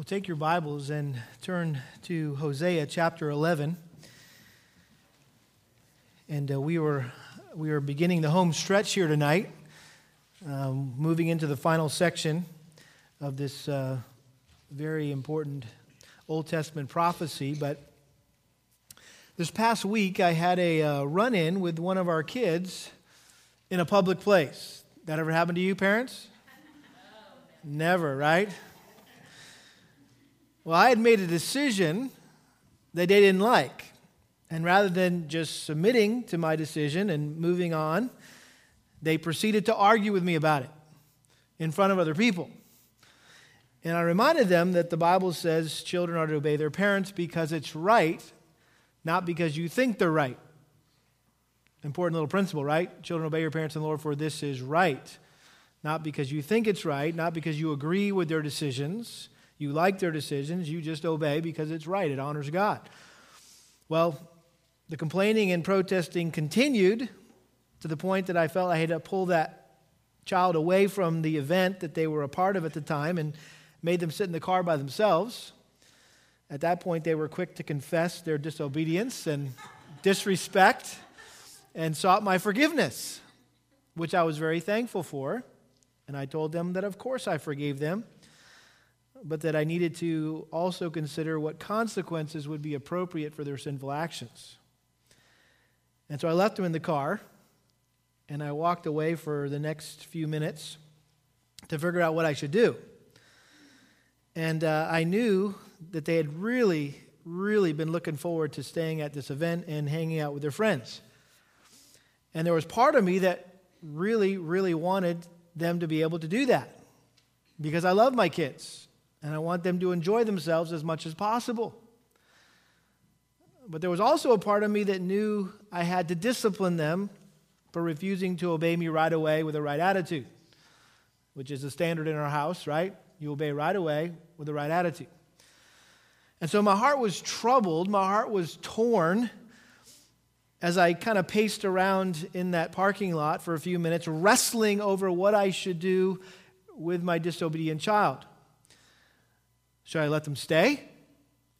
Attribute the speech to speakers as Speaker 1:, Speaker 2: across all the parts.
Speaker 1: Well, take your Bibles and turn to Hosea chapter 11. And uh, we, were, we were beginning the home stretch here tonight, um, moving into the final section of this uh, very important Old Testament prophecy. But this past week, I had a uh, run in with one of our kids in a public place. That ever happened to you, parents? Never, right? Well, I had made a decision that they didn't like. And rather than just submitting to my decision and moving on, they proceeded to argue with me about it in front of other people. And I reminded them that the Bible says children are to obey their parents because it's right, not because you think they're right. Important little principle, right? Children obey your parents in the Lord, for this is right. Not because you think it's right, not because you agree with their decisions, you like their decisions, you just obey because it's right, it honors God. Well, the complaining and protesting continued to the point that I felt I had to pull that child away from the event that they were a part of at the time and made them sit in the car by themselves. At that point, they were quick to confess their disobedience and disrespect and sought my forgiveness, which I was very thankful for. And I told them that, of course, I forgave them but that I needed to also consider what consequences would be appropriate for their sinful actions. And so I left them in the car and I walked away for the next few minutes to figure out what I should do. And uh, I knew that they had really, really been looking forward to staying at this event and hanging out with their friends. And there was part of me that really, really wanted them to be able to do that because I love my kids and I want them to enjoy themselves as much as possible. But there was also a part of me that knew I had to discipline them for refusing to obey me right away with the right attitude, which is the standard in our house, right? You obey right away with the right attitude. And so my heart was troubled, my heart was torn as I kind of paced around in that parking lot for a few minutes, wrestling over what I should do with my disobedient child. Should I let them stay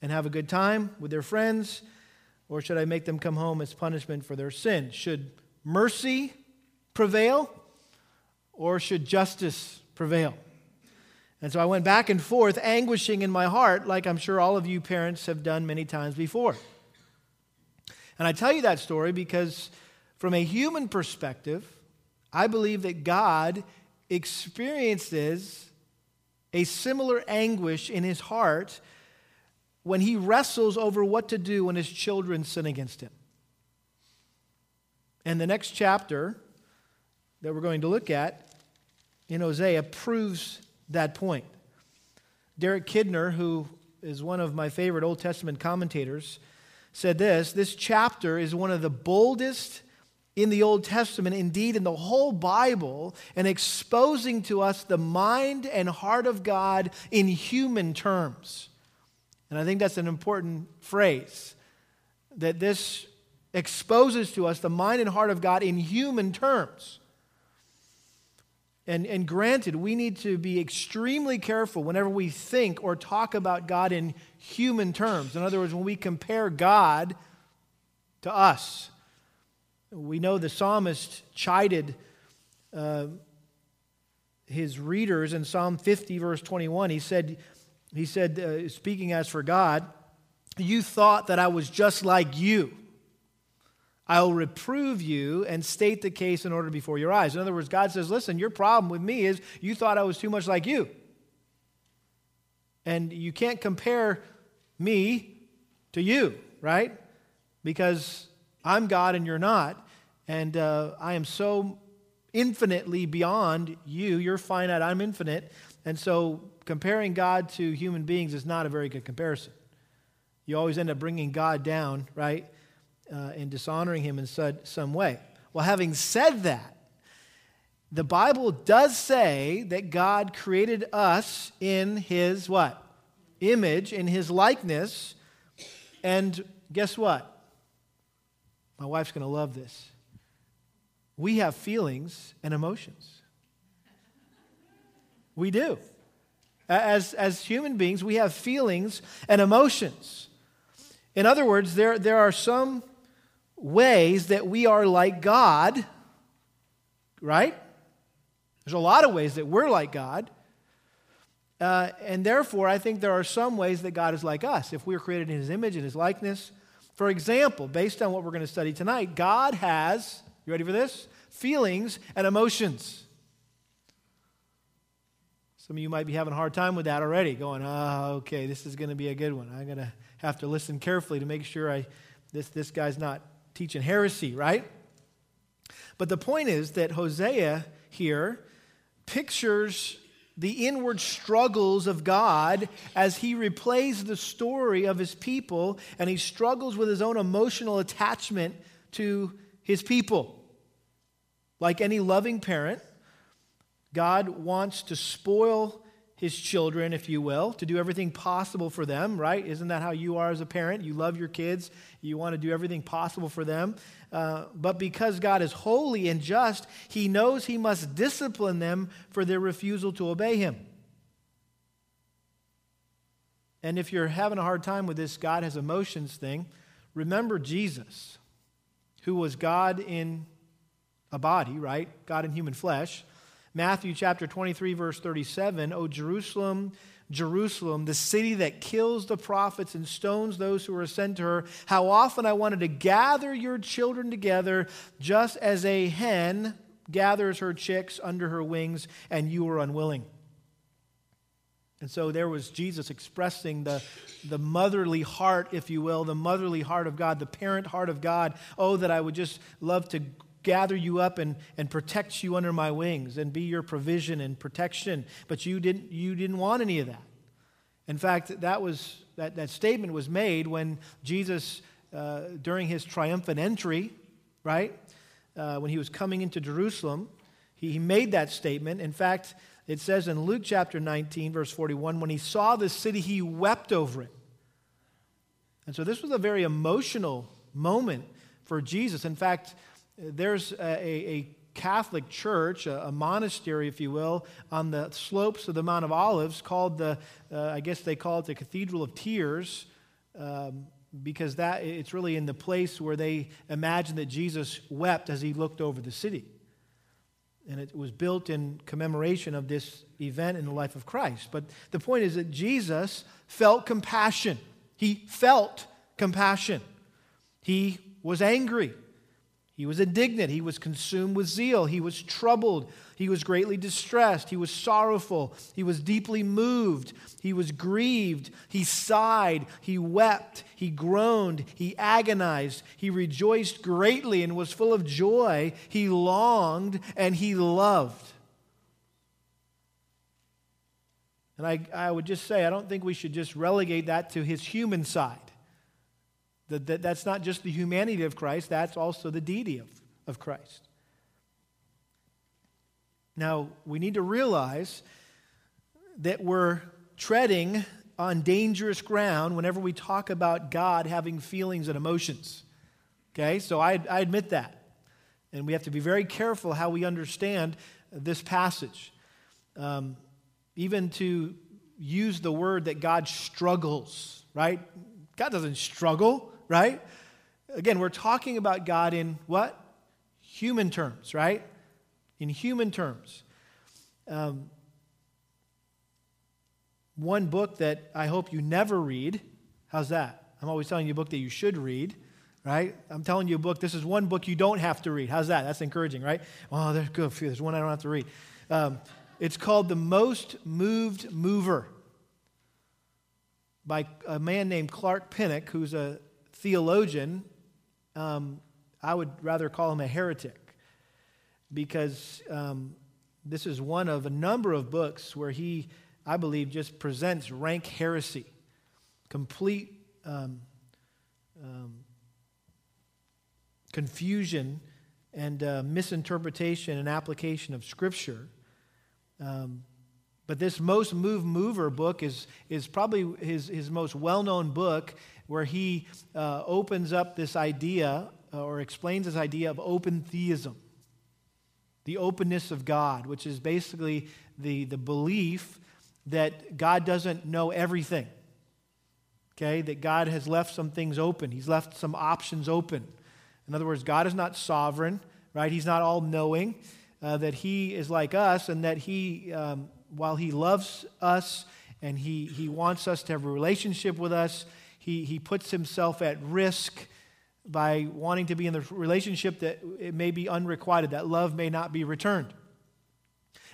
Speaker 1: and have a good time with their friends? Or should I make them come home as punishment for their sin? Should mercy prevail? Or should justice prevail? And so I went back and forth, anguishing in my heart, like I'm sure all of you parents have done many times before. And I tell you that story because, from a human perspective, I believe that God experiences a similar anguish in his heart when he wrestles over what to do when his children sin against him. And the next chapter that we're going to look at in Hosea proves that point. Derek Kidner, who is one of my favorite Old Testament commentators, said this this chapter is one of the boldest in the Old Testament, indeed in the whole Bible, and exposing to us the mind and heart of God in human terms. And I think that's an important phrase that this exposes to us the mind and heart of God in human terms. And, and granted, we need to be extremely careful whenever we think or talk about God in human terms. In other words, when we compare God to us. We know the psalmist chided uh, his readers in Psalm 50, verse 21. He said, he said uh, speaking as for God, you thought that I was just like you. I'll reprove you and state the case in order before your eyes. In other words, God says, listen, your problem with me is you thought I was too much like you. And you can't compare me to you, right? Because I'm God and you're not. And uh, I am so infinitely beyond you. You're finite, I'm infinite. And so comparing God to human beings is not a very good comparison. You always end up bringing God down, right? Uh, and dishonoring him in some way. Well, having said that, the Bible does say that God created us in his what? Image, in his likeness. And guess what? My wife's going to love this. We have feelings and emotions. We do. As, as human beings, we have feelings and emotions. In other words, there, there are some ways that we are like God, right? There's a lot of ways that we're like God. Uh, and therefore, I think there are some ways that God is like us. If we are created in his image and his likeness, for example, based on what we're going to study tonight, God has, you ready for this? Feelings and emotions. Some of you might be having a hard time with that already, going, oh, okay, this is going to be a good one. I'm going to have to listen carefully to make sure I, this, this guy's not teaching heresy, right? But the point is that Hosea here pictures the inward struggles of God as he replays the story of his people and he struggles with his own emotional attachment to his people. Like any loving parent, God wants to spoil his children, if you will, to do everything possible for them, right? Isn't that how you are as a parent? You love your kids, you want to do everything possible for them. Uh, but because God is holy and just, he knows he must discipline them for their refusal to obey him. And if you're having a hard time with this God has emotions thing, remember Jesus, who was God in a body, right? God in human flesh. Matthew chapter 23, verse 37 O Jerusalem, Jerusalem, the city that kills the prophets and stones those who are sent to her, how often I wanted to gather your children together just as a hen gathers her chicks under her wings, and you were unwilling. And so there was Jesus expressing the, the motherly heart, if you will, the motherly heart of God, the parent heart of God. Oh, that I would just love to gather you up and, and protect you under my wings and be your provision and protection. But you didn't, you didn't want any of that. In fact, that, was, that, that statement was made when Jesus, uh, during his triumphant entry, right, uh, when he was coming into Jerusalem, he, he made that statement. In fact, it says in Luke chapter 19, verse 41, when he saw the city, he wept over it. And so this was a very emotional moment for Jesus. In fact, there's a, a Catholic church, a, a, monastery, if you will, on the slopes of the Mount of Olives called the, uh, I guess they call it the Cathedral of Tears, um, because that it's really in the place where they imagine that Jesus wept as he looked over the city. And it was built in commemoration of this event in the life of Christ. But the point is that Jesus felt compassion. He felt compassion. He was angry. He was indignant. He was consumed with zeal. He was troubled. He was greatly distressed. He was sorrowful. He was deeply moved. He was grieved. He sighed. He wept. He groaned. He agonized. He rejoiced greatly and was full of joy. He longed and he loved. And I, I would just say, I don't think we should just relegate that to his human side. That, that, that's not just the humanity of Christ, that's also the deity of, of Christ. Now, we need to realize that we're treading on dangerous ground whenever we talk about God having feelings and emotions. Okay, so I, I admit that. And we have to be very careful how we understand this passage. Um, even to use the word that God struggles, right? God doesn't struggle right? Again, we're talking about God in what? Human terms, right? In human terms. Um, one book that I hope you never read. How's that? I'm always telling you a book that you should read, right? I'm telling you a book. This is one book you don't have to read. How's that? That's encouraging, right? Oh, there's good. There's one I don't have to read. Um, it's called The Most Moved Mover by a man named Clark Pinnock, who's a theologian, um, I would rather call him a heretic because um, this is one of a number of books where he, I believe, just presents rank heresy, complete um, um confusion and uh, misinterpretation and application of Scripture. Um, but this most move mover book is, is probably his, his most well known book where he uh, opens up this idea uh, or explains this idea of open theism, the openness of God, which is basically the, the belief that God doesn't know everything. Okay, that God has left some things open. He's left some options open. In other words, God is not sovereign, right? He's not all knowing. Uh, that He is like us, and that He, um, while He loves us and he, he wants us to have a relationship with us, he, he puts Himself at risk by wanting to be in the relationship that it may be unrequited, that love may not be returned.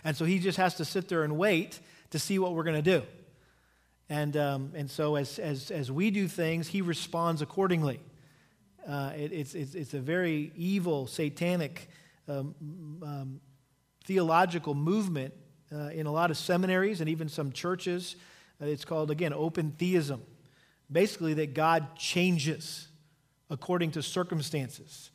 Speaker 1: And so He just has to sit there and wait to see what we're going to do. And, um, and so as, as, as we do things, he responds accordingly. Uh, it, it's, it's, it's, a very evil, satanic, um, um, theological movement uh, in a lot of seminaries and even some churches. Uh, it's called, again, open theism. Basically, that God changes according to circumstances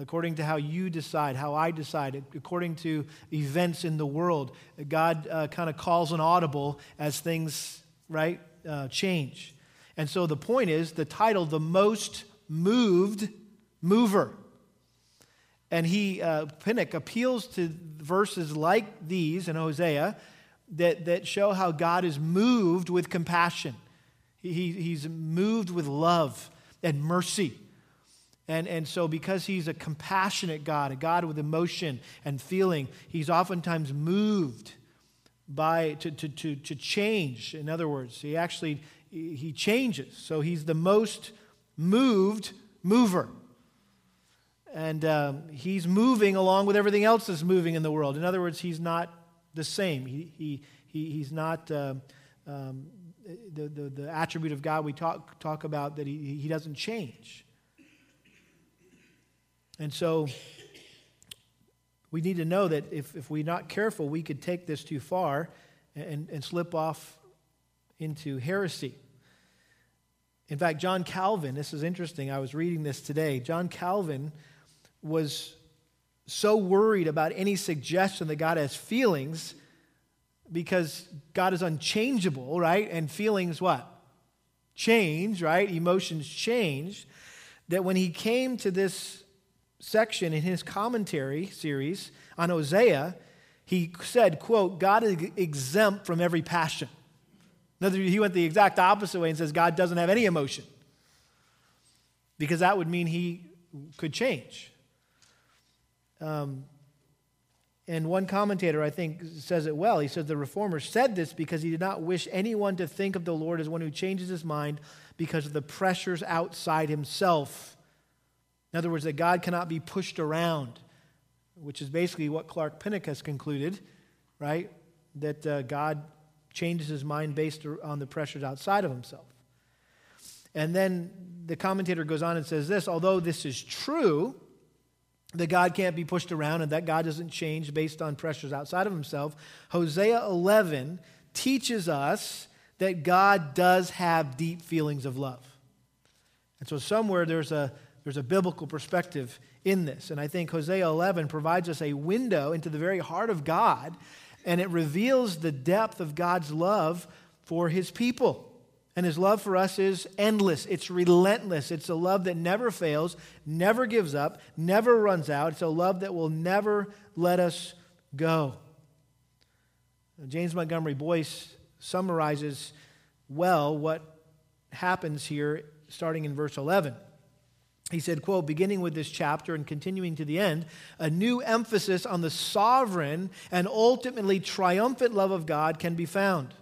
Speaker 1: according to how you decide, how I decide, according to events in the world. God uh, kind of calls an audible as things, right, uh, change. And so the point is the title, The Most Moved Mover. And he, uh, Pinnock, appeals to verses like these in Hosea that, that show how God is moved with compassion. He, he's moved with love and mercy. And, and so, because he's a compassionate God, a God with emotion and feeling, he's oftentimes moved by to, to, to, to change. In other words, he actually he changes. So he's the most moved mover. And um, he's moving along with everything else that's moving in the world. In other words, he's not the same. He, he, he, he's not uh, um, the, the, the attribute of God we talk, talk about that he, he doesn't change. And so we need to know that if, if we're not careful, we could take this too far and, and slip off into heresy. In fact, John Calvin, this is interesting. I was reading this today. John Calvin was so worried about any suggestion that God has feelings because God is unchangeable, right? And feelings what? Change, right? Emotions change. That when he came to this section in his commentary series on Hosea, he said, quote, God is exempt from every passion. In other words, he went the exact opposite way and says God doesn't have any emotion. Because that would mean he could change. Um, and one commentator, I think, says it well. He says the reformer said this because he did not wish anyone to think of the Lord as one who changes his mind because of the pressures outside himself. In other words, that God cannot be pushed around, which is basically what Clark Pinnock has concluded, right? That uh, God changes his mind based on the pressures outside of himself. And then the commentator goes on and says this although this is true, that God can't be pushed around and that God doesn't change based on pressures outside of himself, Hosea 11 teaches us that God does have deep feelings of love. And so, somewhere there's a there's a biblical perspective in this. And I think Hosea 11 provides us a window into the very heart of God, and it reveals the depth of God's love for his people. And his love for us is endless, it's relentless. It's a love that never fails, never gives up, never runs out. It's a love that will never let us go. James Montgomery Boice summarizes well what happens here starting in verse 11 he said quote beginning with this chapter and continuing to the end a new emphasis on the sovereign and ultimately triumphant love of god can be found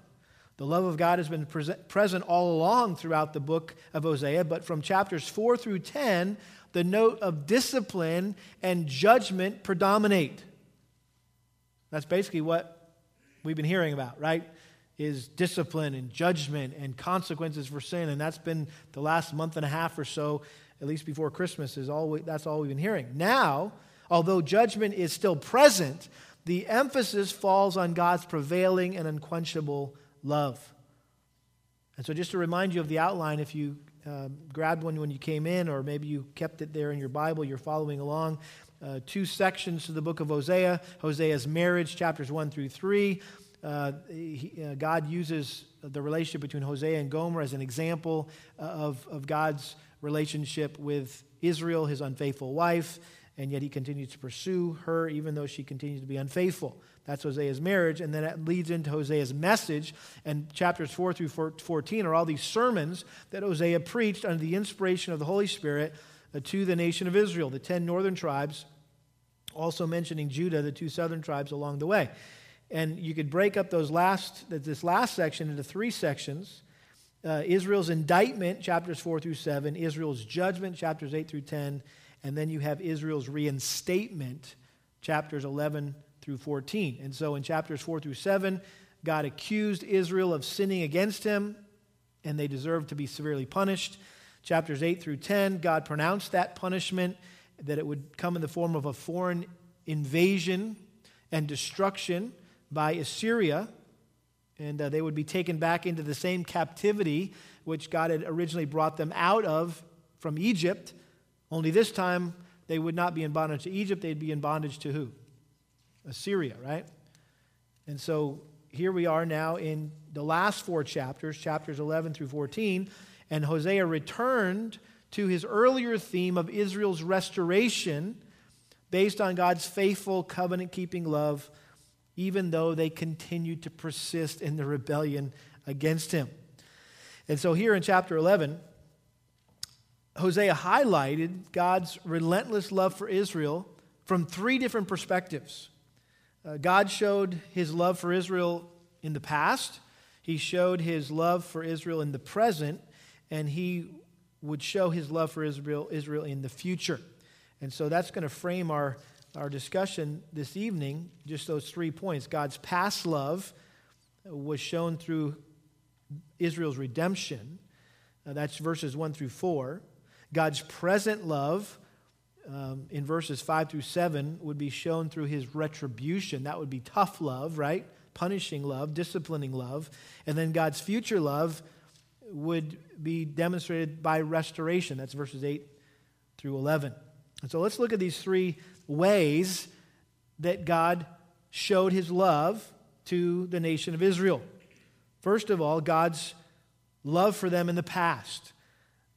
Speaker 1: the love of god has been pre- present all along throughout the book of hosea but from chapters 4 through 10 the note of discipline and judgment predominate that's basically what we've been hearing about right is discipline and judgment and consequences for sin and that's been the last month and a half or so at least before Christmas, is all we, that's all we've been hearing. Now, although judgment is still present, the emphasis falls on God's prevailing and unquenchable love. And so, just to remind you of the outline, if you uh, grabbed one when you came in, or maybe you kept it there in your Bible, you're following along. Uh, two sections to the book of Hosea Hosea's marriage, chapters 1 through 3. Uh, he, uh, God uses the relationship between Hosea and Gomer as an example uh, of, of God's relationship with Israel, his unfaithful wife, and yet he continues to pursue her even though she continues to be unfaithful. That's Hosea's marriage, and then it leads into Hosea's message. And chapters 4 through 14 are all these sermons that Hosea preached under the inspiration of the Holy Spirit uh, to the nation of Israel, the 10 northern tribes, also mentioning Judah, the two southern tribes along the way. And you could break up those last, this last section into three sections. Uh, Israel's indictment, chapters 4 through 7, Israel's judgment, chapters 8 through 10, and then you have Israel's reinstatement, chapters 11 through 14. And so in chapters 4 through 7, God accused Israel of sinning against him, and they deserved to be severely punished. Chapters 8 through 10, God pronounced that punishment, that it would come in the form of a foreign invasion and destruction by Assyria, and uh, they would be taken back into the same captivity which God had originally brought them out of from Egypt. Only this time, they would not be in bondage to Egypt, they'd be in bondage to who? Assyria, right? And so here we are now in the last four chapters, chapters 11 through 14, and Hosea returned to his earlier theme of Israel's restoration based on God's faithful covenant keeping love, even though they continued to persist in the rebellion against him. And so here in chapter 11, Hosea highlighted God's relentless love for Israel from three different perspectives. Uh, God showed his love for Israel in the past, he showed his love for Israel in the present, and he would show his love for Israel, Israel in the future. And so that's going to frame our, our discussion this evening, just those three points. God's past love was shown through Israel's redemption. Uh, that's verses 1 through 4. God's present love um, in verses 5 through 7 would be shown through his retribution. That would be tough love, right? Punishing love, disciplining love. And then God's future love would be demonstrated by restoration. That's verses 8 through 11. And so let's look at these three ways that God showed his love to the nation of Israel. First of all, God's love for them in the past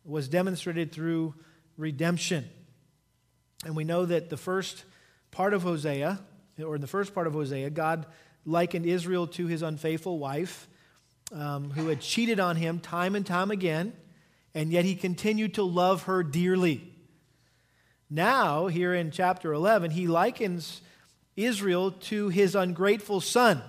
Speaker 1: was demonstrated through redemption. And we know that the first part of Hosea, or in the first part of Hosea, God likened Israel to his unfaithful wife, um, who had cheated on him time and time again, and yet he continued to love her dearly. Now, here in chapter 11, he likens Israel to his ungrateful son.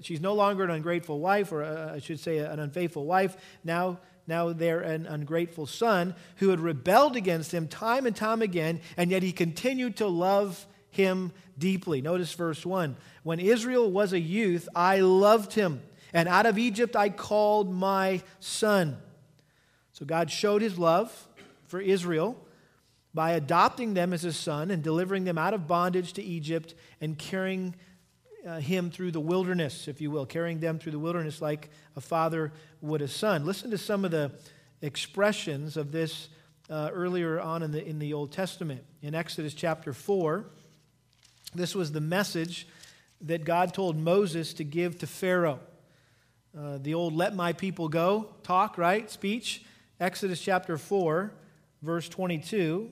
Speaker 1: She's no longer an ungrateful wife, or uh, I should say, an unfaithful wife. Now, now they're an ungrateful son who had rebelled against him time and time again, and yet he continued to love him deeply. Notice verse 1 When Israel was a youth, I loved him, and out of Egypt I called my son. So God showed his love for Israel by adopting them as his son and delivering them out of bondage to Egypt and carrying uh, him through the wilderness, if you will, carrying them through the wilderness like a father would a son. Listen to some of the expressions of this uh, earlier on in the, in the Old Testament. In Exodus chapter 4, this was the message that God told Moses to give to Pharaoh. Uh, the old let my people go talk, right? Speech. Exodus chapter 4, verse 22.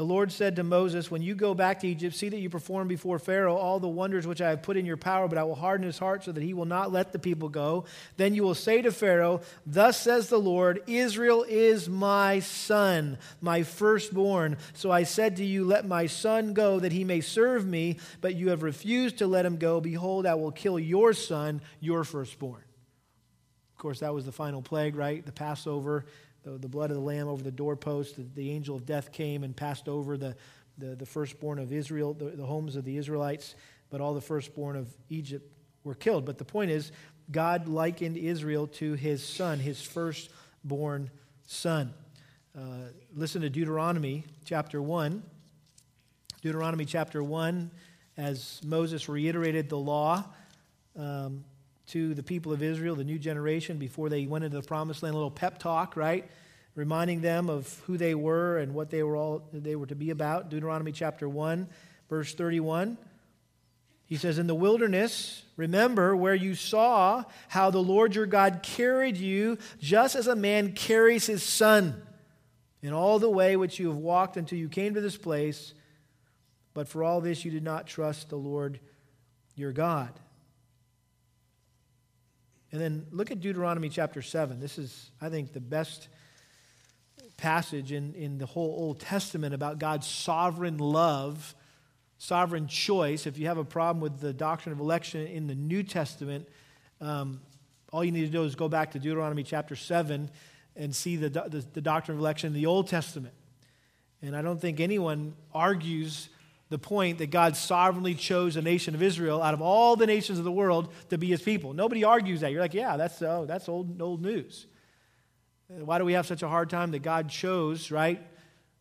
Speaker 1: The Lord said to Moses, When you go back to Egypt, see that you perform before Pharaoh all the wonders which I have put in your power, but I will harden his heart so that he will not let the people go. Then you will say to Pharaoh, Thus says the Lord, Israel is my son, my firstborn. So I said to you, Let my son go, that he may serve me, but you have refused to let him go. Behold, I will kill your son, your firstborn. Of course, that was the final plague, right? The Passover the, the blood of the lamb over the doorpost. The, the angel of death came and passed over the, the, the firstborn of Israel, the, the homes of the Israelites, but all the firstborn of Egypt were killed. But the point is, God likened Israel to his son, his firstborn son. Uh, listen to Deuteronomy chapter 1. Deuteronomy chapter 1, as Moses reiterated the law um, to the people of Israel, the new generation, before they went into the promised land. A little pep talk, right? Reminding them of who they were and what they were all they were to be about. Deuteronomy chapter 1, verse 31. He says, In the wilderness, remember where you saw how the Lord your God carried you, just as a man carries his son in all the way which you have walked until you came to this place, but for all this you did not trust the Lord your God. And then look at Deuteronomy chapter 7. This is, I think, the best passage in, in the whole Old Testament about God's sovereign love, sovereign choice. If you have a problem with the doctrine of election in the New Testament, um, all you need to do is go back to Deuteronomy chapter 7 and see the, the, the doctrine of election in the Old Testament. And I don't think anyone argues the point that God sovereignly chose a nation of Israel out of all the nations of the world to be his people. Nobody argues that. You're like, yeah, that's, uh, that's old, old news. Why do we have such a hard time that God chose, right,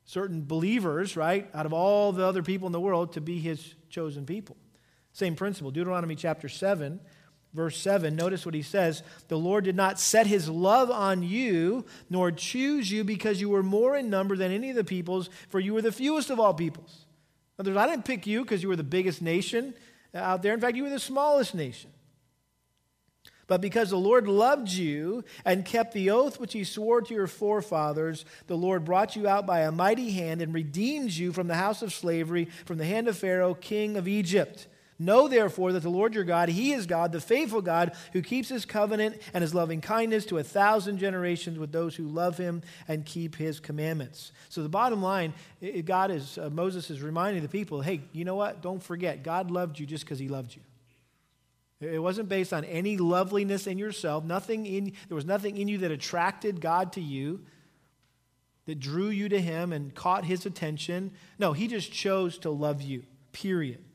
Speaker 1: certain believers, right, out of all the other people in the world to be his chosen people? Same principle. Deuteronomy chapter 7, verse 7, notice what he says The Lord did not set his love on you, nor choose you because you were more in number than any of the peoples, for you were the fewest of all peoples. I didn't pick you because you were the biggest nation uh, out there. In fact, you were the smallest nation. But because the Lord loved you and kept the oath which he swore to your forefathers, the Lord brought you out by a mighty hand and redeemed you from the house of slavery, from the hand of Pharaoh, king of Egypt. Know therefore that the Lord your God, He is God, the faithful God, who keeps His covenant and His loving kindness to a thousand generations with those who love Him and keep His commandments. So the bottom line, God is, uh, Moses is reminding the people, hey, you know what? Don't forget, God loved you just because He loved you. It wasn't based on any loveliness in yourself. Nothing in, there was nothing in you that attracted God to you, that drew you to Him and caught His attention. No, He just chose to love you, period.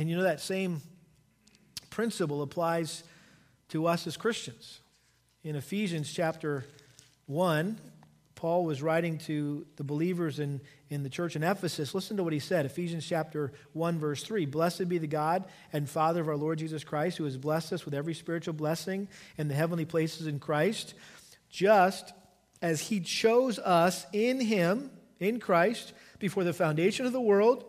Speaker 1: And you know, that same principle applies to us as Christians. In Ephesians chapter 1, Paul was writing to the believers in, in the church in Ephesus. Listen to what he said Ephesians chapter 1, verse 3. Blessed be the God and Father of our Lord Jesus Christ, who has blessed us with every spiritual blessing in the heavenly places in Christ, just as he chose us in him, in Christ, before the foundation of the world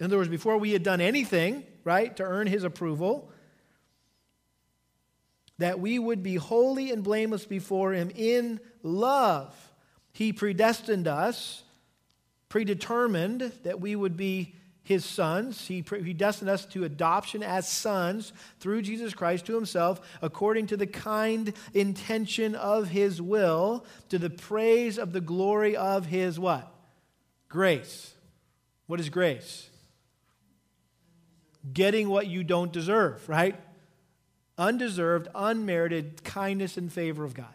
Speaker 1: in other words, before we had done anything, right, to earn his approval, that we would be holy and blameless before him in love. He predestined us, predetermined that we would be his sons. He predestined us to adoption as sons through Jesus Christ to himself, according to the kind intention of his will, to the praise of the glory of his what? Grace. What is grace? Getting what you don't deserve, right? Undeserved, unmerited kindness and favor of God.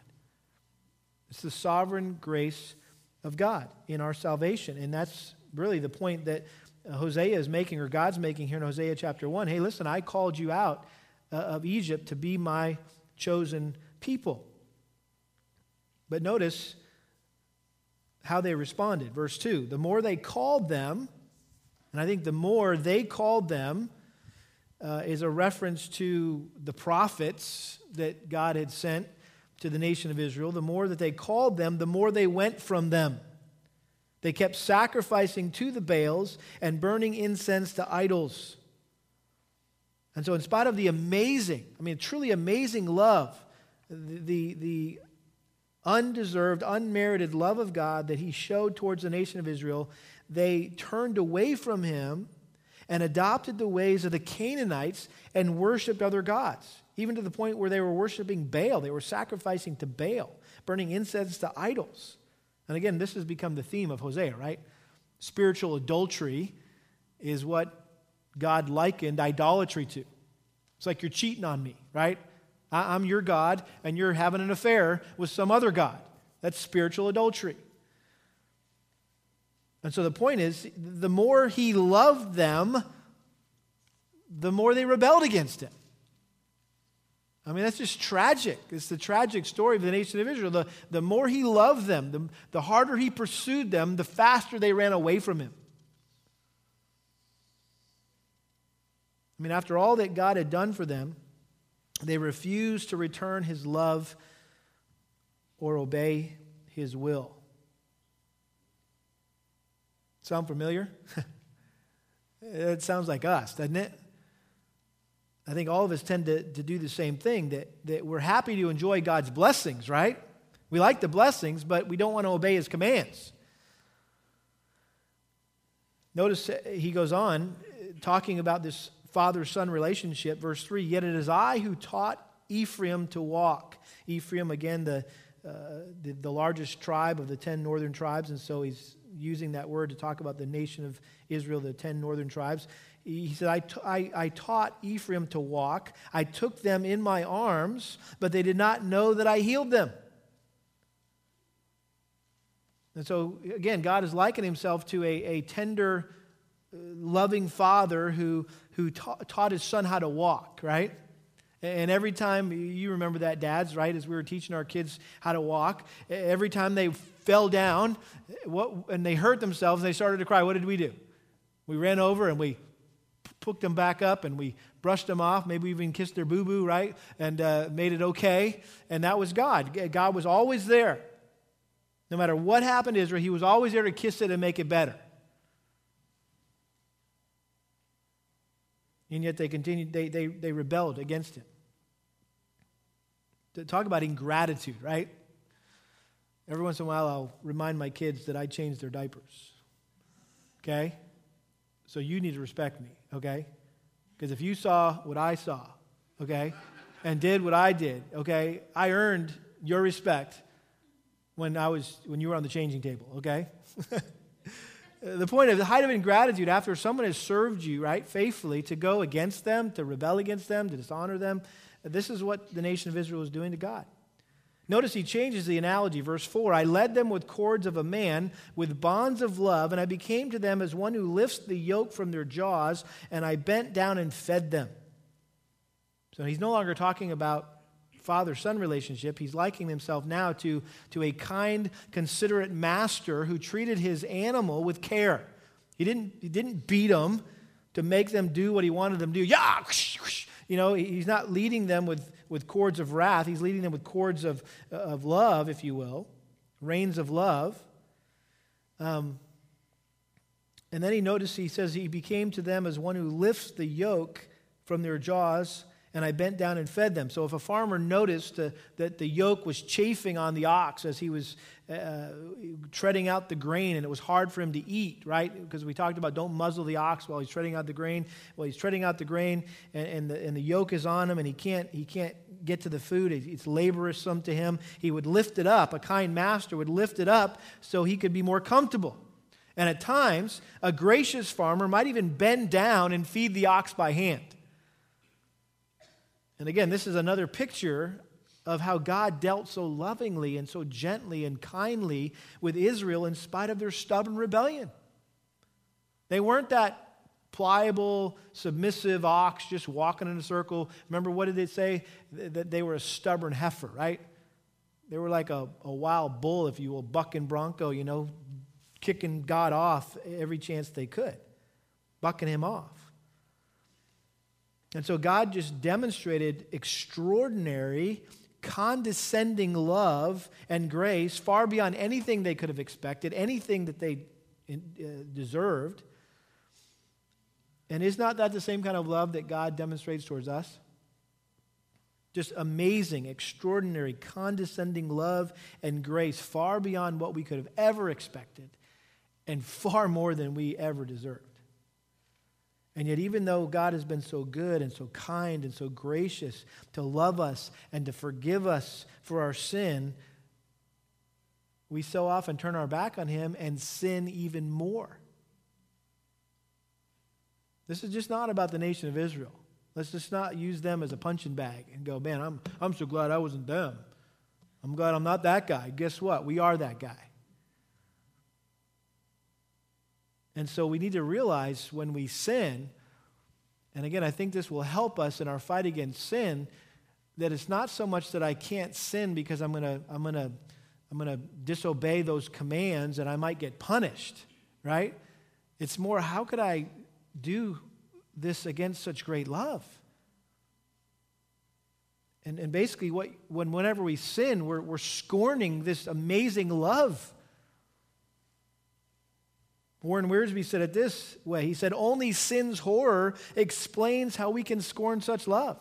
Speaker 1: It's the sovereign grace of God in our salvation. And that's really the point that Hosea is making, or God's making here in Hosea chapter 1. Hey, listen, I called you out uh, of Egypt to be my chosen people. But notice how they responded. Verse 2 The more they called them, and I think the more they called them, uh, is a reference to the prophets that God had sent to the nation of Israel. The more that they called them, the more they went from them. They kept sacrificing to the Baals and burning incense to idols. And so, in spite of the amazing, I mean, truly amazing love, the, the, the undeserved, unmerited love of God that He showed towards the nation of Israel, they turned away from Him and adopted the ways of the Canaanites and worshiped other gods, even to the point where they were worshiping Baal. They were sacrificing to Baal, burning incense to idols. And again, this has become the theme of Hosea, right? Spiritual adultery is what God likened idolatry to. It's like you're cheating on me, right? I'm your God, and you're having an affair with some other God. That's spiritual adultery. And so the point is the more he loved them, the more they rebelled against him. I mean, that's just tragic. It's the tragic story of the nation of Israel. The, the more he loved them, the, the harder he pursued them, the faster they ran away from him. I mean, after all that God had done for them, they refused to return his love or obey his will. Sound familiar? it sounds like us, doesn't it? I think all of us tend to, to do the same thing that, that we're happy to enjoy God's blessings, right? We like the blessings, but we don't want to obey his commands. Notice uh, he goes on talking about this father son relationship. Verse 3 Yet it is I who taught Ephraim to walk. Ephraim, again, the, uh, the, the largest tribe of the 10 northern tribes, and so he's using that word to talk about the nation of Israel, the 10 northern tribes. He said, I, t- I, I taught Ephraim to walk. I took them in my arms, but they did not know that I healed them. And so, again, God is likening himself to a, a tender, uh, loving father who, who ta- taught his son how to walk, right? And every time, you remember that, dads, right? As we were teaching our kids how to walk, every time they fell down what, and they hurt themselves, and they started to cry. What did we do? We ran over and we picked them back up and we brushed them off. Maybe even kissed their boo boo, right? And uh, made it okay. And that was God. God was always there. No matter what happened to Israel, He was always there to kiss it and make it better. And yet they continued, they, they, they rebelled against him. To talk about ingratitude, right? Every once in a while, I'll remind my kids that I changed their diapers. Okay? So you need to respect me, okay? Because if you saw what I saw, okay, and did what I did, okay, I earned your respect when I was when you were on the changing table, okay? the point of the height of ingratitude after someone has served you, right, faithfully, to go against them, to rebel against them, to dishonor them. This is what the nation of Israel is doing to God. Notice he changes the analogy. Verse 4 I led them with cords of a man, with bonds of love, and I became to them as one who lifts the yoke from their jaws, and I bent down and fed them. So he's no longer talking about father son relationship, he's likening himself now to, to a kind, considerate master who treated his animal with care. He didn't, he didn't beat them to make them do what he wanted them to do. Yeah! You know, he's not leading them with, with cords of wrath, he's leading them with cords of, of love, if you will, reins of love. Um, and then he noticed, he says, he became to them as one who lifts the yoke from their jaws and I bent down and fed them. So if a farmer noticed uh, that the yoke was chafing on the ox as he was uh, treading out the grain and it was hard for him to eat, right? Because we talked about don't muzzle the ox while he's treading out the grain. Well, he's treading out the grain and, and, the, and the yoke is on him and he can't, he can't get to the food. It's laborsome to him. He would lift it up. A kind master would lift it up so he could be more comfortable. And at times, a gracious farmer might even bend down and feed the ox by hand. And again, this is another picture of how God dealt so lovingly and so gently and kindly with Israel in spite of their stubborn rebellion. They weren't that pliable, submissive ox just walking in a circle. Remember, what did it say? That they were a stubborn heifer, right? They were like a, a wild bull, if you will, bucking bronco, you know, kicking God off every chance they could, bucking him off. And so God just demonstrated extraordinary, condescending love and grace far beyond anything they could have expected, anything that they uh, deserved. And is not that the same kind of love that God demonstrates towards us? Just amazing, extraordinary, condescending love and grace far beyond what we could have ever expected and far more than we ever deserved. And yet, even though God has been so good and so kind and so gracious to love us and to forgive us for our sin, we so often turn our back on Him and sin even more. This is just not about the nation of Israel. Let's just not use them as a punching bag and go, man, I'm, I'm so glad I wasn't them. I'm glad I'm not that guy. Guess what? We are that guy. And so we need to realize when we sin, and again, I think this will help us in our fight against sin, that it's not so much that I can't sin because I'm going to I'm going to I'm going to disobey those commands and I might get punished, right? It's more how could I do this against such great love? And, and basically, what, when, whenever we sin, we're, we're scorning this amazing love Warren Wiersbe said it this way He said, Only sin's horror explains how we can scorn such love.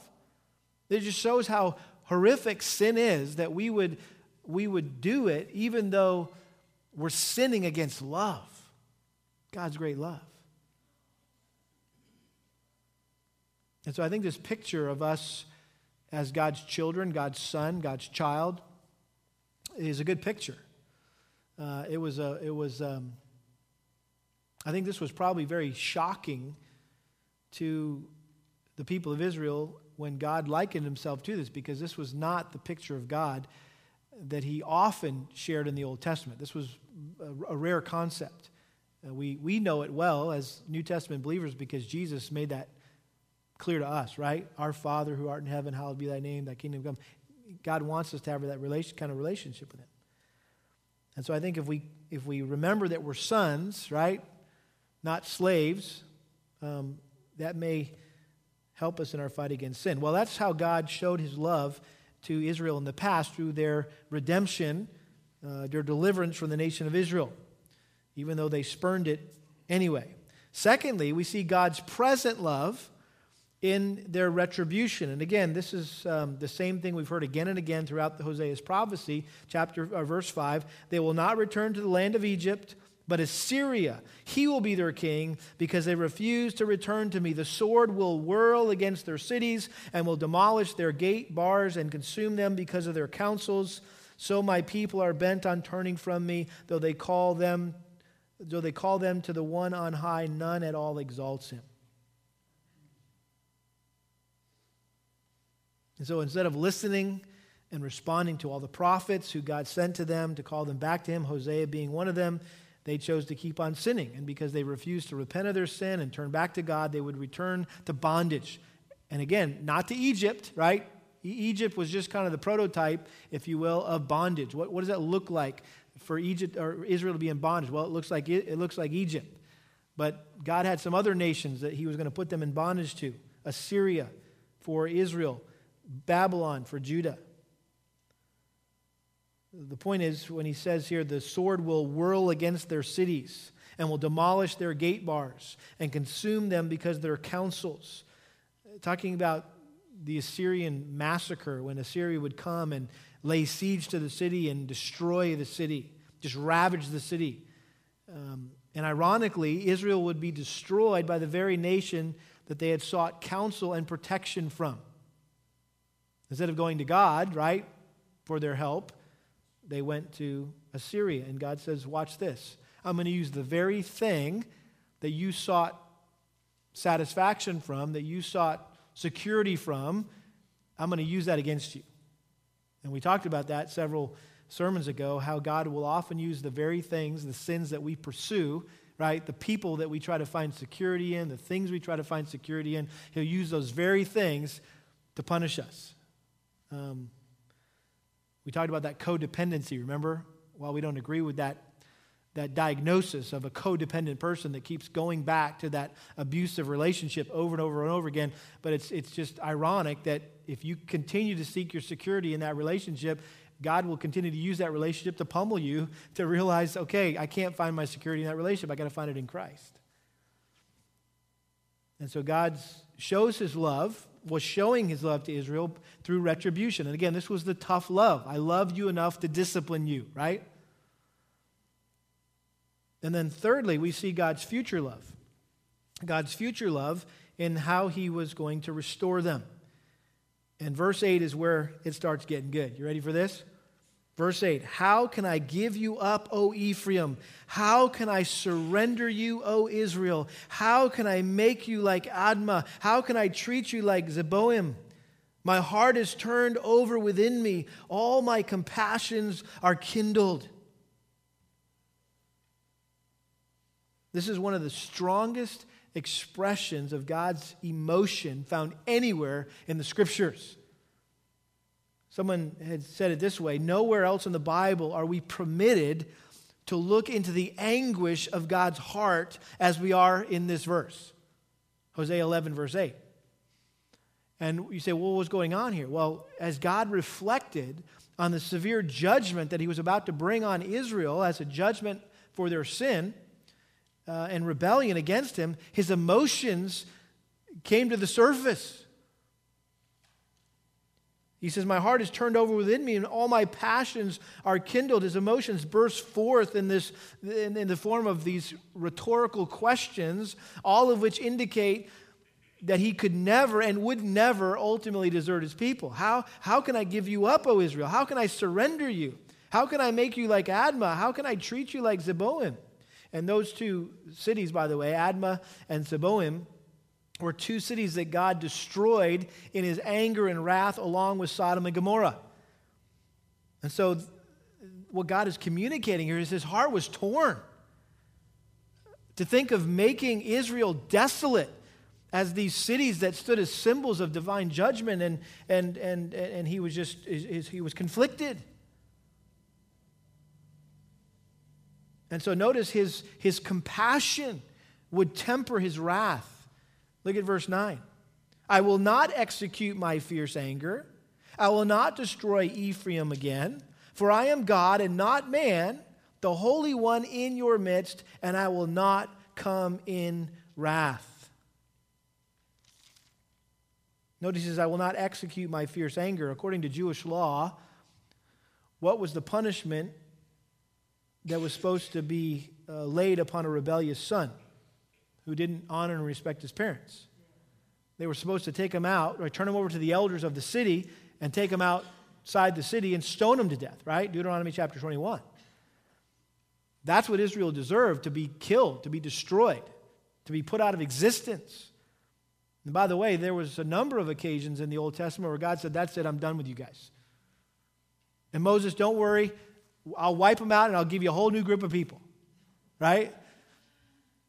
Speaker 1: It just shows how horrific sin is that we would, we would do it even though we're sinning against love, God's great love. And so I think this picture of us as God's children, God's son, God's child, is a good picture. Uh, it was, a, it was um, I think this was probably very shocking to the people of Israel when God likened himself to this because this was not the picture of God that he often shared in the Old Testament. This was a, rare concept. Uh, we, we know it well as New Testament believers because Jesus made that clear to us, right? Our Father who art in heaven, hallowed be thy name, thy kingdom come. God wants us to have that relation, kind of relationship with him. And so I think if we, if we remember that we're sons, right, not slaves, um, that may help us in our fight against sin. Well, that's how God showed his love to Israel in the past through their redemption, uh, their deliverance from the nation of Israel, even though they spurned it anyway. Secondly, we see God's present love in their retribution. And again, this is um, the same thing we've heard again and again throughout the Hosea's prophecy, chapter uh, verse 5. They will not return to the land of Egypt, but Assyria. He will be their king because they refuse to return to me. The sword will whirl against their cities and will demolish their gate bars and consume them because of their counsels. So my people are bent on turning from me, though they call them though they call them to the one on high, none at all exalts him. And so instead of listening and responding to all the prophets who God sent to them to call them back to Him, Hosea being one of them, they chose to keep on sinning. And because they refused to repent of their sin and turn back to God, they would return to bondage. And again, not to Egypt, right? Egypt was just kind of the prototype, if you will, of bondage. What, what does that look like for Egypt or Israel to be in bondage? Well, it looks like it, it looks like Egypt. But God had some other nations that He was going to put them in bondage to Assyria for Israel, Babylon for Judah. The point is, when he says here, the sword will whirl against their cities and will demolish their gate bars and consume them because their counsels. Talking about the Assyrian massacre when Assyria would come and lay siege to the city and destroy the city, just ravage the city. Um, and ironically, Israel would be destroyed by the very nation that they had sought counsel and protection from. Instead of going to God, right, for their help, they went to Assyria. And God says, Watch this. I'm going to use the very thing that you sought satisfaction from, that you sought security from. I'm going to use that against you. And we talked about that several sermons ago how God will often use the very things, the sins that we pursue, right? The people that we try to find security in, the things we try to find security in. He'll use those very things to punish us. Um, we talked about that codependency, remember? While we don't agree with that, that diagnosis of a codependent person that keeps going back to that abusive relationship over and over and over again, but it's, it's just ironic that if you continue to seek your security in that relationship, God will continue to use that relationship to pummel you to realize, okay, I can't find my security in that relationship. I got to find it in Christ. And so God shows his love was showing his love to Israel through retribution. And again, this was the tough love. I loved you enough to discipline you, right? And then thirdly, we see God's future love. God's future love in how he was going to restore them. And verse 8 is where it starts getting good. You ready for this? Verse 8 How can I give you up, O Ephraim? How can I surrender you, O Israel? How can I make you like Admah? How can I treat you like Zeboim? My heart is turned over within me, all my compassions are kindled. This is one of the strongest expressions of God's emotion found anywhere in the scriptures. Someone had said it this way Nowhere else in the Bible are we permitted to look into the anguish of God's heart as we are in this verse. Hosea 11, verse 8. And you say, well, what was going on here? Well, as God reflected on the severe judgment that he was about to bring on Israel as a judgment for their sin, uh, and rebellion against him, his emotions came to the surface. He says, My heart is turned over within me, and all my passions are kindled. His emotions burst forth in, this, in, in, the form of these rhetorical questions, all of which indicate that he could never and would never ultimately desert his people. How, how can I give you up, O Israel? How can I surrender you? How can I make you like Admah? How can I treat you like Zeboim? And those two cities, by the way, Admah and Zeboim, were two cities that God destroyed in his anger and wrath along with Sodom and Gomorrah. And so, what God is communicating here is his heart was torn. To think of making Israel desolate as these cities that stood as symbols of divine judgment, and, and, and, and he was just he was conflicted. And so, notice his, his compassion would temper his wrath. Look at verse 9. I will not execute my fierce anger. I will not destroy Ephraim again, for I am God and not man, the Holy One in your midst, and I will not come in wrath. Notice he says, I will not execute my fierce anger. According to Jewish law, what was the punishment that was supposed to be uh, laid upon a rebellious son? Who didn't honor and respect his parents. They were supposed to take him out, or turn him over to the elders of the city and take him outside the city and stone him to death, right? Deuteronomy chapter 21. That's what Israel deserved to be killed, to be destroyed, to be put out of existence. And by the way, there was a number of occasions in the Old Testament where God said, That's it, I'm done with you guys. And Moses, don't worry, I'll wipe them out and I'll give you a whole new group of people, right?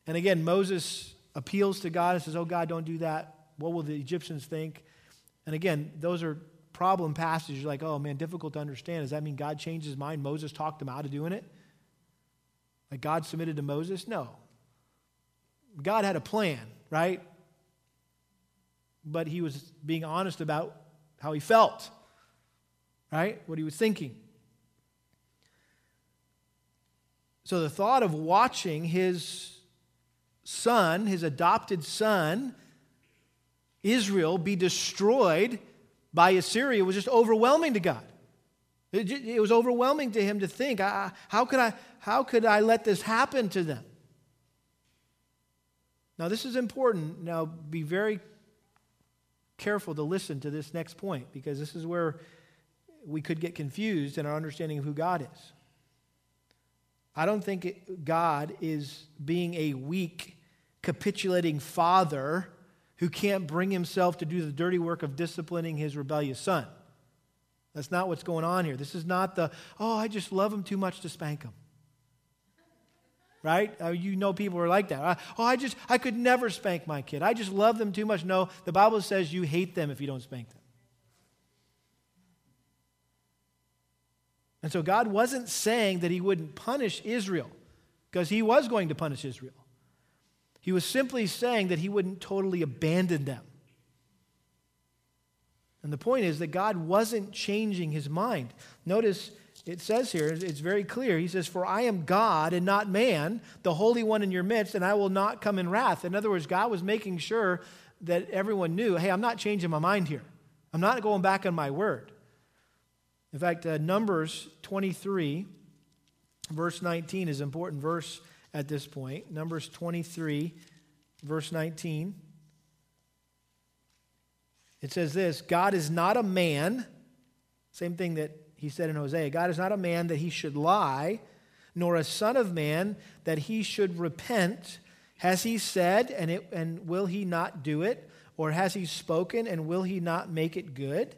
Speaker 1: And again, Moses appeals to God and says, Oh, God, don't do that. What will the Egyptians think? And again, those are problem passages. You're like, oh man, difficult to understand. Does that mean God changed his mind? Moses talked him out of doing it? Like God submitted to Moses? No. God had a plan, right? But he was being honest about how he felt, right? What he was thinking. So the thought of watching his son, his adopted son, Israel, be destroyed by Assyria was just overwhelming to God. It, was overwhelming to him to think, how, could I, how could I let this happen to them? Now, this is important. Now, be very careful to listen to this next point because this is where we could get confused in our understanding of who God is. I don't think God is being a weak capitulating father who can't bring himself to do the dirty work of disciplining his rebellious son. That's not what's going on here. This is not the, oh, I just love him too much to spank him. Right? Uh, you know people are like that. Oh, I just, I could never spank my kid. I just love them too much. No, the Bible says you hate them if you don't spank them. And so God wasn't saying that he wouldn't punish Israel because he was going to punish Israel. He was simply saying that he wouldn't totally abandon them. And the point is that God wasn't changing his mind. Notice it says here, it's very clear. He says, For I am God and not man, the Holy One in your midst, and I will not come in wrath. In other words, God was making sure that everyone knew hey, I'm not changing my mind here. I'm not going back on my word. In fact, uh, Numbers 23, verse 19 is an important verse at this point. Numbers 23, verse 19. It says this God is not a man, same thing that he said in Hosea God is not a man that he should lie, nor a son of man that he should repent. Has he said, and, it, and will he not do it? Or has he spoken, and will he not make it good?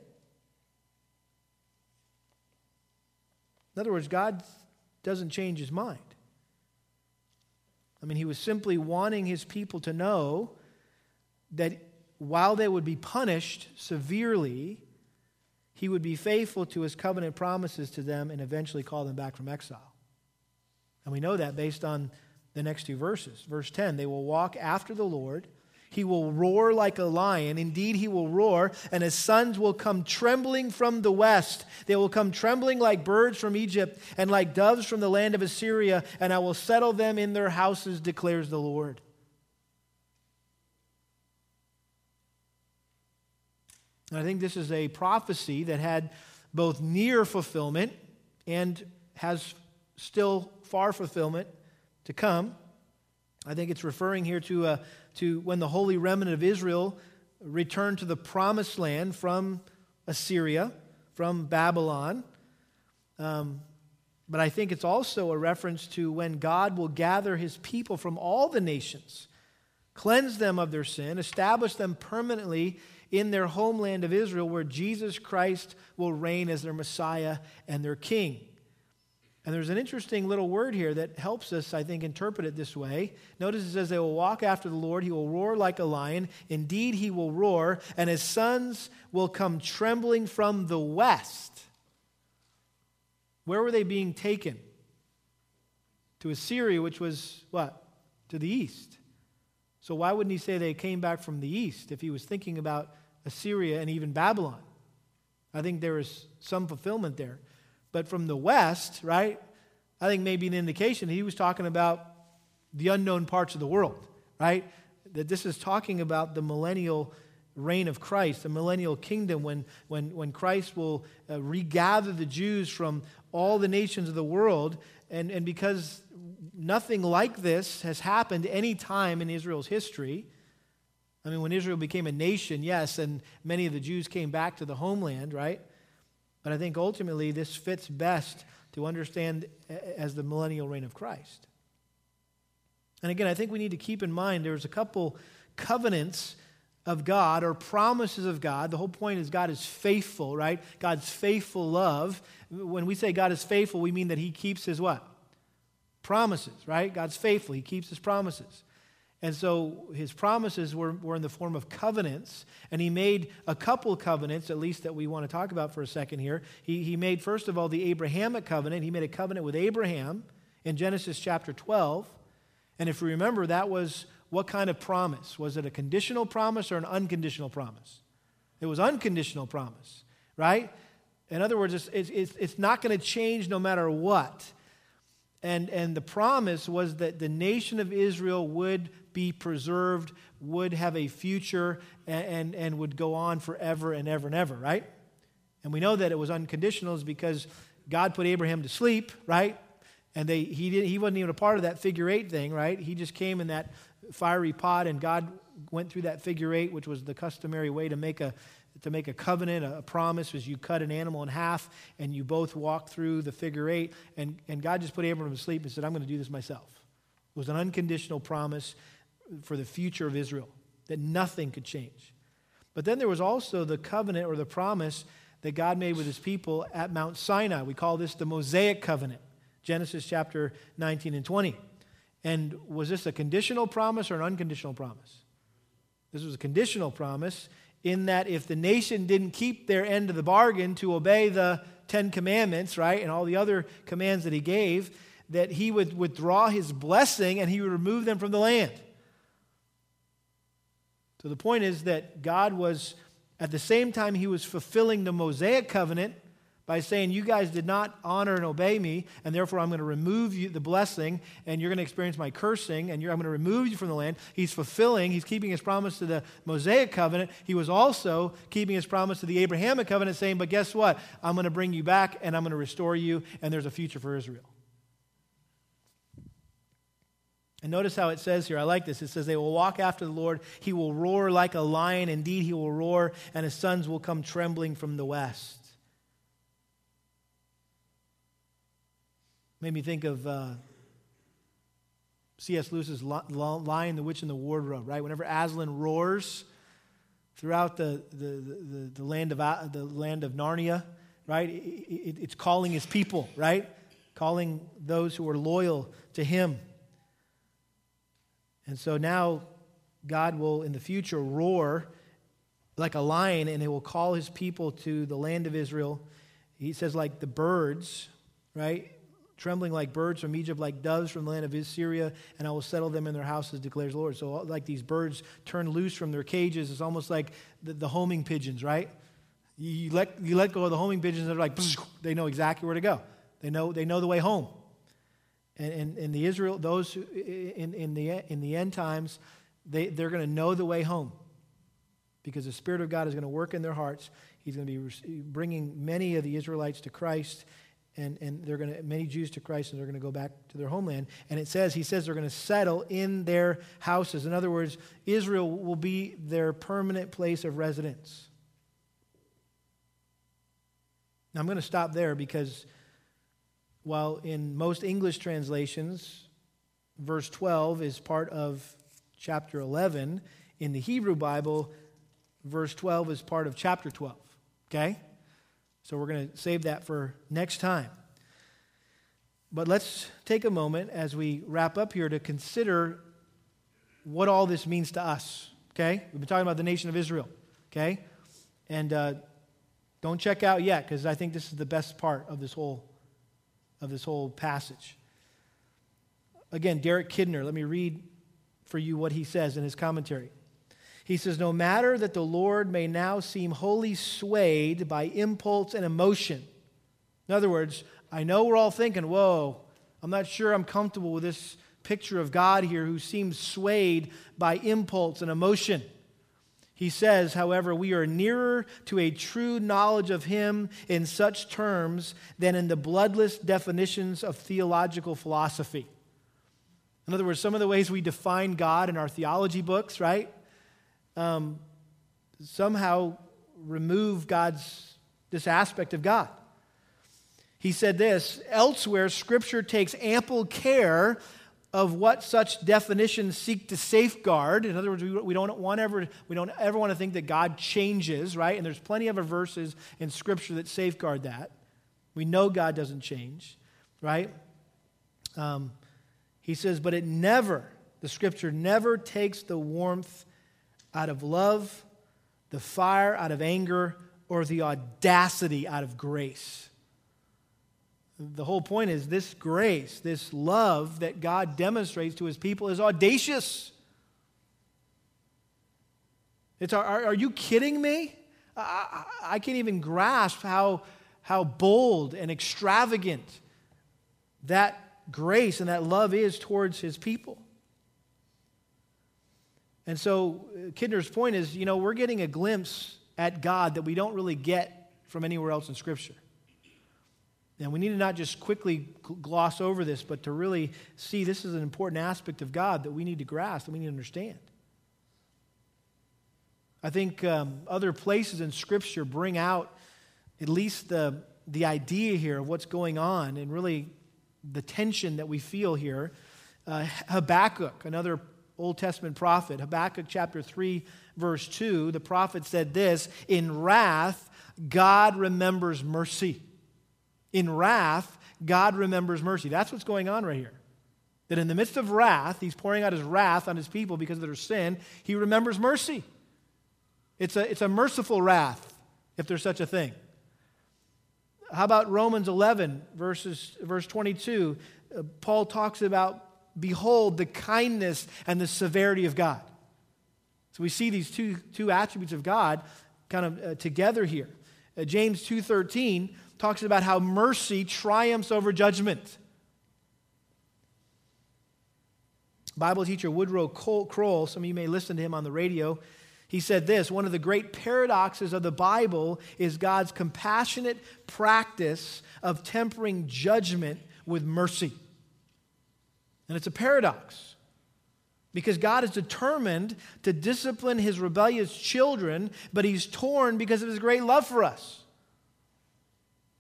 Speaker 1: In other words, God doesn't change his mind. I mean, he was simply wanting his people to know that while they would be punished severely, he would be faithful to his covenant promises to them and eventually call them back from exile. And we know that based on the next two verses. Verse 10 they will walk after the Lord he will roar like a lion. Indeed, he will roar, and his sons will come trembling from the west. They will come trembling like birds from Egypt and like doves from the land of Assyria, and I will settle them in their houses, declares the Lord. And I think this is a prophecy that had both near fulfillment and has still far fulfillment to come. I think it's referring here to, uh, to when the holy remnant of Israel returned to the promised land from Assyria, from Babylon. Um, but I think it's also a reference to when God will gather his people from all the nations, cleanse them of their sin, establish them permanently in their homeland of Israel, where Jesus Christ will reign as their Messiah and their King. And there's an interesting little word here that helps us, I think, interpret it this way. Notice it says, They will walk after the Lord. He will roar like a lion. Indeed, he will roar, and his sons will come trembling from the west. Where were they being taken? To Assyria, which was what? To the east. So why wouldn't he say they came back from the east if he was thinking about Assyria and even Babylon? I think there is some fulfillment there. But from the west, right, I think maybe an indication he was talking about the unknown parts of the world, right? That this is talking about the millennial reign of Christ, the millennial kingdom, when, when, when Christ will uh, regather the Jews from all the nations of the world. And, and because nothing like this has happened any time in Israel's history, I mean, when Israel became a nation, yes, and many of the Jews came back to the homeland, right? But I think ultimately this fits best to understand as the millennial reign of Christ. And again, I think we need to keep in mind there's a couple covenants of God or promises of God. The whole point is God is faithful, right? God's faithful love. When we say God is faithful, we mean that he keeps his what? Promises, right? God's faithful. He keeps his promises. And so his promises were, were in the form of covenants. And he made a couple covenants, at least that we want to talk about for a second here. He, he made, first of all, the Abrahamic covenant. He made a covenant with Abraham in Genesis chapter 12. And if you remember, that was what kind of promise? Was it a conditional promise or an unconditional promise? It was unconditional promise, right? In other words, it's, it's, it's not going to change no matter what. And, and the promise was that the nation of Israel would be preserved, would have a future, and, and, and would go on forever and ever and ever, right? And we know that it was unconditional is because God put Abraham to sleep, right? And they, he, didn't, he wasn't even a part of that figure eight thing, right? He just came in that fiery pot, and God went through that figure eight, which was the customary way to make a, to make a covenant, a, promise, was you cut an animal in half and you both walk through the figure eight. And, and God just put Abraham to sleep and said, I'm going to do this myself. It was an unconditional promise for the future of Israel, that nothing could change. But then there was also the covenant or the promise that God made with his people at Mount Sinai. We call this the Mosaic covenant, Genesis chapter 19 and 20. And was this a conditional promise or an unconditional promise? This was a conditional promise in that if the nation didn't keep their end of the bargain to obey the Ten Commandments, right, and all the other commands that he gave, that he would withdraw his blessing and he would remove them from the land. So the point is that God was, at the same time, he was fulfilling the Mosaic covenant by saying, You guys did not honor and obey me, and therefore I'm going to remove you the blessing, and you're going to experience my cursing, and I'm going to remove you from the land. He's fulfilling, he's keeping his promise to the Mosaic covenant. He was also keeping his promise to the Abrahamic covenant, saying, But guess what? I'm going to bring you back, and I'm going to restore you, and there's a future for Israel. And notice how it says here, I like this. It says, They will walk after the Lord. He will roar like a lion. Indeed, he will roar, and his sons will come trembling from the west. Made me think of uh, C.S. Lewis's Lion, the Witch, and the Wardrobe, right? Whenever Aslan roars throughout the, the, the, the land, of, the land of Narnia, right? It, it, it's calling his people, right? Calling those who are loyal to him. And so now God will, in the future, roar like a lion and he will call his people to the land of Israel. He says, like the birds, right? trembling like birds from Egypt, like doves from the land of Assyria, and I will settle them in their houses, declares the Lord. So, like these birds turn loose from their cages, it's almost like the, the homing pigeons, right? You, let, you let go of the homing pigeons, they're like, they know exactly where to go. They know, they know the way home. And, and, and the Israel, those who, in, in, the, in the end times, they, they're going to know the way home because the Spirit of God is going to work in their hearts. He's going to be bringing many of the Israelites to Christ, and, and they're going to, many Jews to Christ, and they're going to go back to their homeland. And it says, he says they're going to settle in their houses. In other words, Israel will be their permanent place of residence. Now, I'm going to stop there because while in most English translations, verse 12 is part of chapter 11, in the Hebrew Bible, verse 12 is part of chapter 12. Okay? So we're going to save that for next time. But let's take a moment as we wrap up here to consider what all this means to us. Okay? We've been talking about the nation of Israel. Okay? And uh, don't check out yet because I think this is the best part of this whole of this whole passage. Again, Derek Kidner, let me read for you what he says in his commentary. He says, No matter that the Lord may now seem wholly swayed by impulse and emotion. In other words, I know we're all thinking, whoa, I'm not sure I'm comfortable with this picture of God here who seems swayed by impulse and emotion. He says, however, we are nearer to a true knowledge of Him in such terms than in the bloodless definitions of theological philosophy. In other words, some of the ways we define God in our theology books, right? Um, somehow remove God's, this aspect of God. He said this elsewhere, Scripture takes ample care of what such definitions seek to safeguard. In other words, we, don't want ever we don't ever want to think that God changes, right? And there's plenty of verses in Scripture that safeguard that. We know God doesn't change, right? Um, he says, but it never, the Scripture never takes the warmth out of love, the fire out of anger, or the audacity out of grace the whole point is this grace, this love that God demonstrates to his people is audacious. It's, are, are you kidding me? I, I, can't even grasp how, how bold and extravagant that grace and that love is towards his people. And so, uh, Kidner's point is you know, we're getting a glimpse at God that we don't really get from anywhere else in Scripture. And we need to not just quickly gloss over this, but to really see this is an important aspect of God that we need to grasp, that we need to understand. I think um, other places in Scripture bring out at least the, the idea here of what's going on and really the tension that we feel here. Uh, Habakkuk, another Old Testament prophet, Habakkuk chapter 3, verse 2, the prophet said this In wrath, God remembers mercy. In wrath, God remembers mercy. That's what's going on right here. That in the midst of wrath, he's pouring out his wrath on his people because of their sin, he remembers mercy. It's a, it's a merciful wrath, if there's such a thing. How about Romans 11, verses, verse 22? Uh, Paul talks about, behold, the kindness and the severity of God. So we see these two, two attributes of God kind of uh, together here. Uh, James 2.13 talks about how mercy triumphs over judgment. Bible teacher Woodrow Kroll, some of you may listen to him on the radio, he said this One of the great paradoxes of the Bible is God's compassionate practice of tempering judgment with mercy. And it's a paradox because God is determined to discipline his rebellious children, but he's torn because of his great love for us.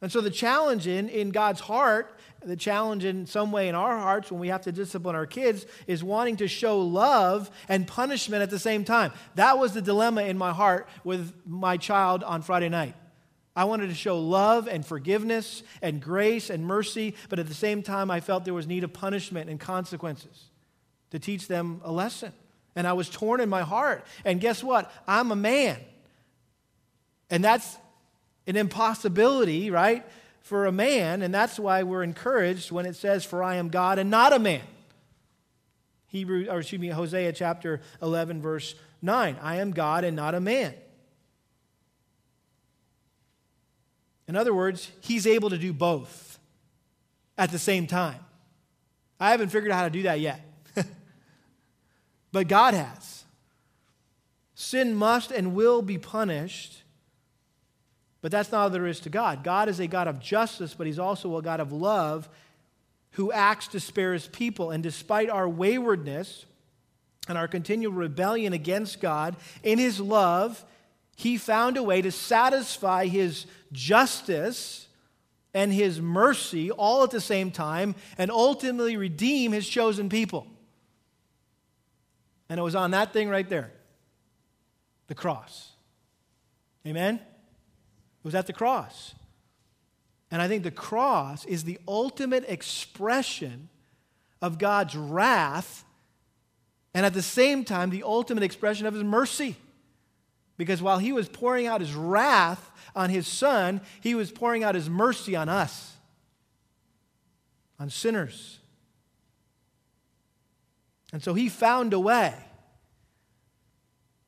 Speaker 1: And so the challenge in, in God's heart, the challenge in some way in our hearts when we have to discipline our kids is wanting to show love and punishment at the same time. That was the dilemma in my heart with my child on Friday night. I wanted to show love and forgiveness and grace and mercy, but at the same time, I felt there was need of punishment and consequences to teach them a lesson. And I was torn in my heart. And guess what? I'm a man. And that's an impossibility, right? for a man, and that's why we're encouraged when it says, For I am God and not a man. Hebrew, or excuse me, Hosea chapter 11, verse 9. I am God and not a man. In other words, he's able to do both at the same time. I haven't figured out how to do that yet, but God has. Sin must and will be punished, but that's not all there is to God. God is a God of justice, but he's also a God of love who acts to spare his people. And despite our waywardness and our continual rebellion against God, in his love, he found a way to satisfy his justice and his mercy all at the same time and ultimately redeem his chosen people. And it was on that thing right there the cross. Amen? Was at the cross. And I think the cross is the ultimate expression of God's wrath and at the same time the ultimate expression of his mercy. Because while he was pouring out his wrath on his son, he was pouring out his mercy on us, on sinners. And so he found a way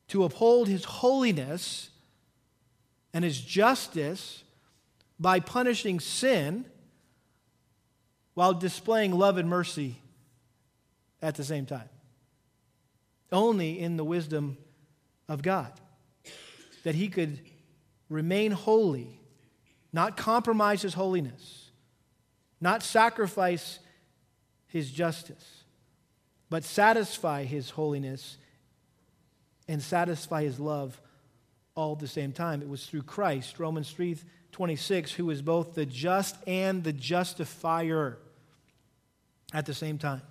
Speaker 1: to uphold his holiness and his justice by punishing sin while displaying love and mercy at the same time. Only in the wisdom of God that he could remain holy, not compromise his holiness, not sacrifice his justice, but satisfy his holiness and satisfy his love all at the same time. It was through Christ, Romans 3 26, who is both the just and the justifier at the same time.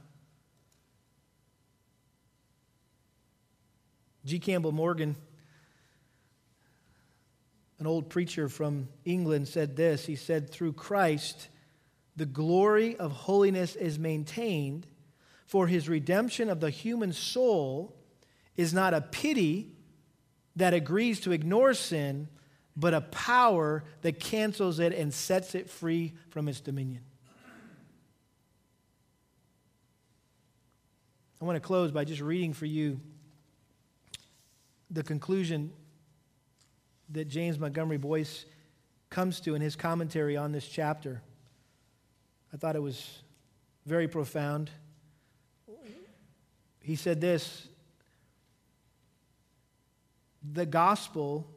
Speaker 1: G. Campbell Morgan an old preacher from England said this. He said, Through Christ, the glory of holiness is maintained, for his redemption of the human soul is not a pity that agrees to ignore sin, but a power that cancels it and sets it free from its dominion. I want to close by just reading for you the conclusion that James Montgomery Boice comes to in his commentary on this chapter. I thought it was very profound. He said this The gospel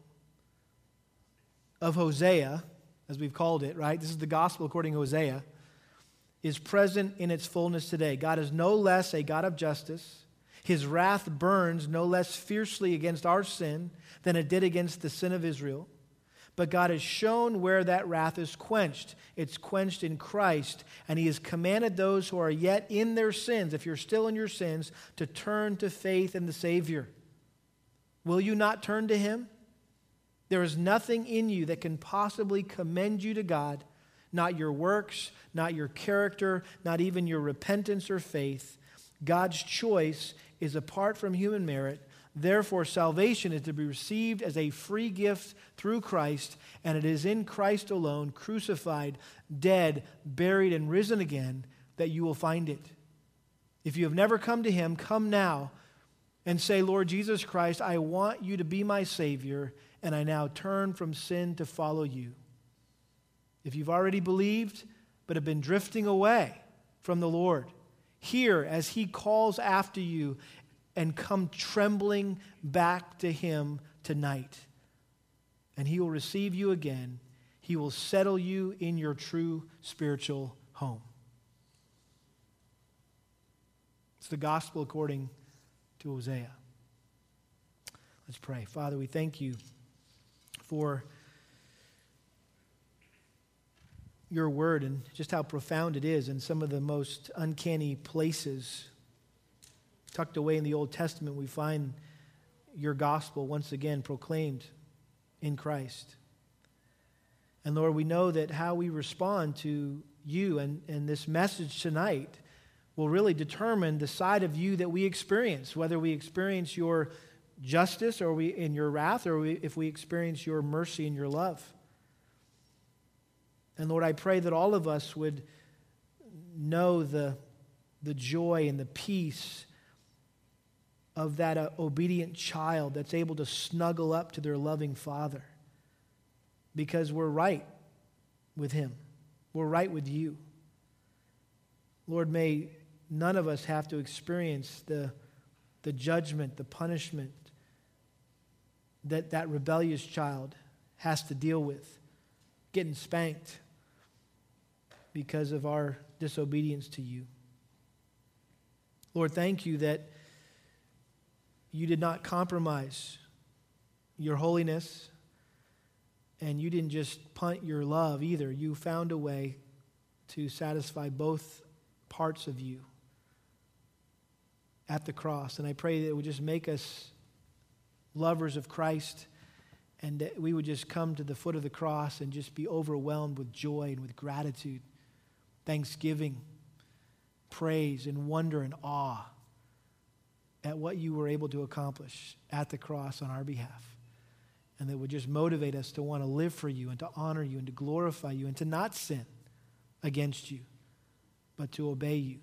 Speaker 1: of Hosea, as we've called it, right? This is the gospel according to Hosea, is present in its fullness today. God is no less a God of justice. His wrath burns no less fiercely against our sin than it did against the sin of Israel. But God has shown where that wrath is quenched. It's quenched in Christ, and He has commanded those who are yet in their sins, if you're still in your sins, to turn to faith in the Savior. Will you not turn to Him? There is nothing in you that can possibly commend you to God, not your works, not your character, not even your repentance or faith. God's choice is apart from human merit Therefore, salvation is to be received as a free gift through Christ, and it is in Christ alone, crucified, dead, buried, and risen again, that you will find it. If you have never come to Him, come now and say, Lord Jesus Christ, I want you to be my Savior, and I now turn from sin to follow you. If you've already believed but have been drifting away from the Lord, hear as He calls after you and come trembling back to Him tonight. And He will receive you again. He will settle you in your true spiritual home. It's the gospel according to Hosea. Let's pray. Father, we thank you for your word and just how profound it is in some of the most uncanny places tucked away in the Old Testament, we find your gospel once again proclaimed in Christ. And Lord, we know that how we respond to you and, and this message tonight will really determine the side of you that we experience, whether we experience your justice or we in your wrath or we, if we experience your mercy and your love. And Lord, I pray that all of us would know the, the joy and the peace of that uh, obedient child that's able to snuggle up to their loving father because we're right with him. We're right with you. Lord, may none of us have to experience the, the judgment, the punishment that that rebellious child has to deal with, getting spanked because of our disobedience to you. Lord, thank you that you did not compromise your holiness and you didn't just punt your love either. You found a way to satisfy both parts of you at the cross. And I pray that it would just make us lovers of Christ and that we would just come to the foot of the cross and just be overwhelmed with joy and with gratitude, thanksgiving, praise, and wonder and awe at what you were able to accomplish at the cross on our behalf. And that would just motivate us to want to live for you and to honor you and to glorify you and to not sin against you, but to obey you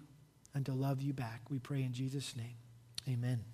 Speaker 1: and to love you back. We pray in Jesus' name. Amen.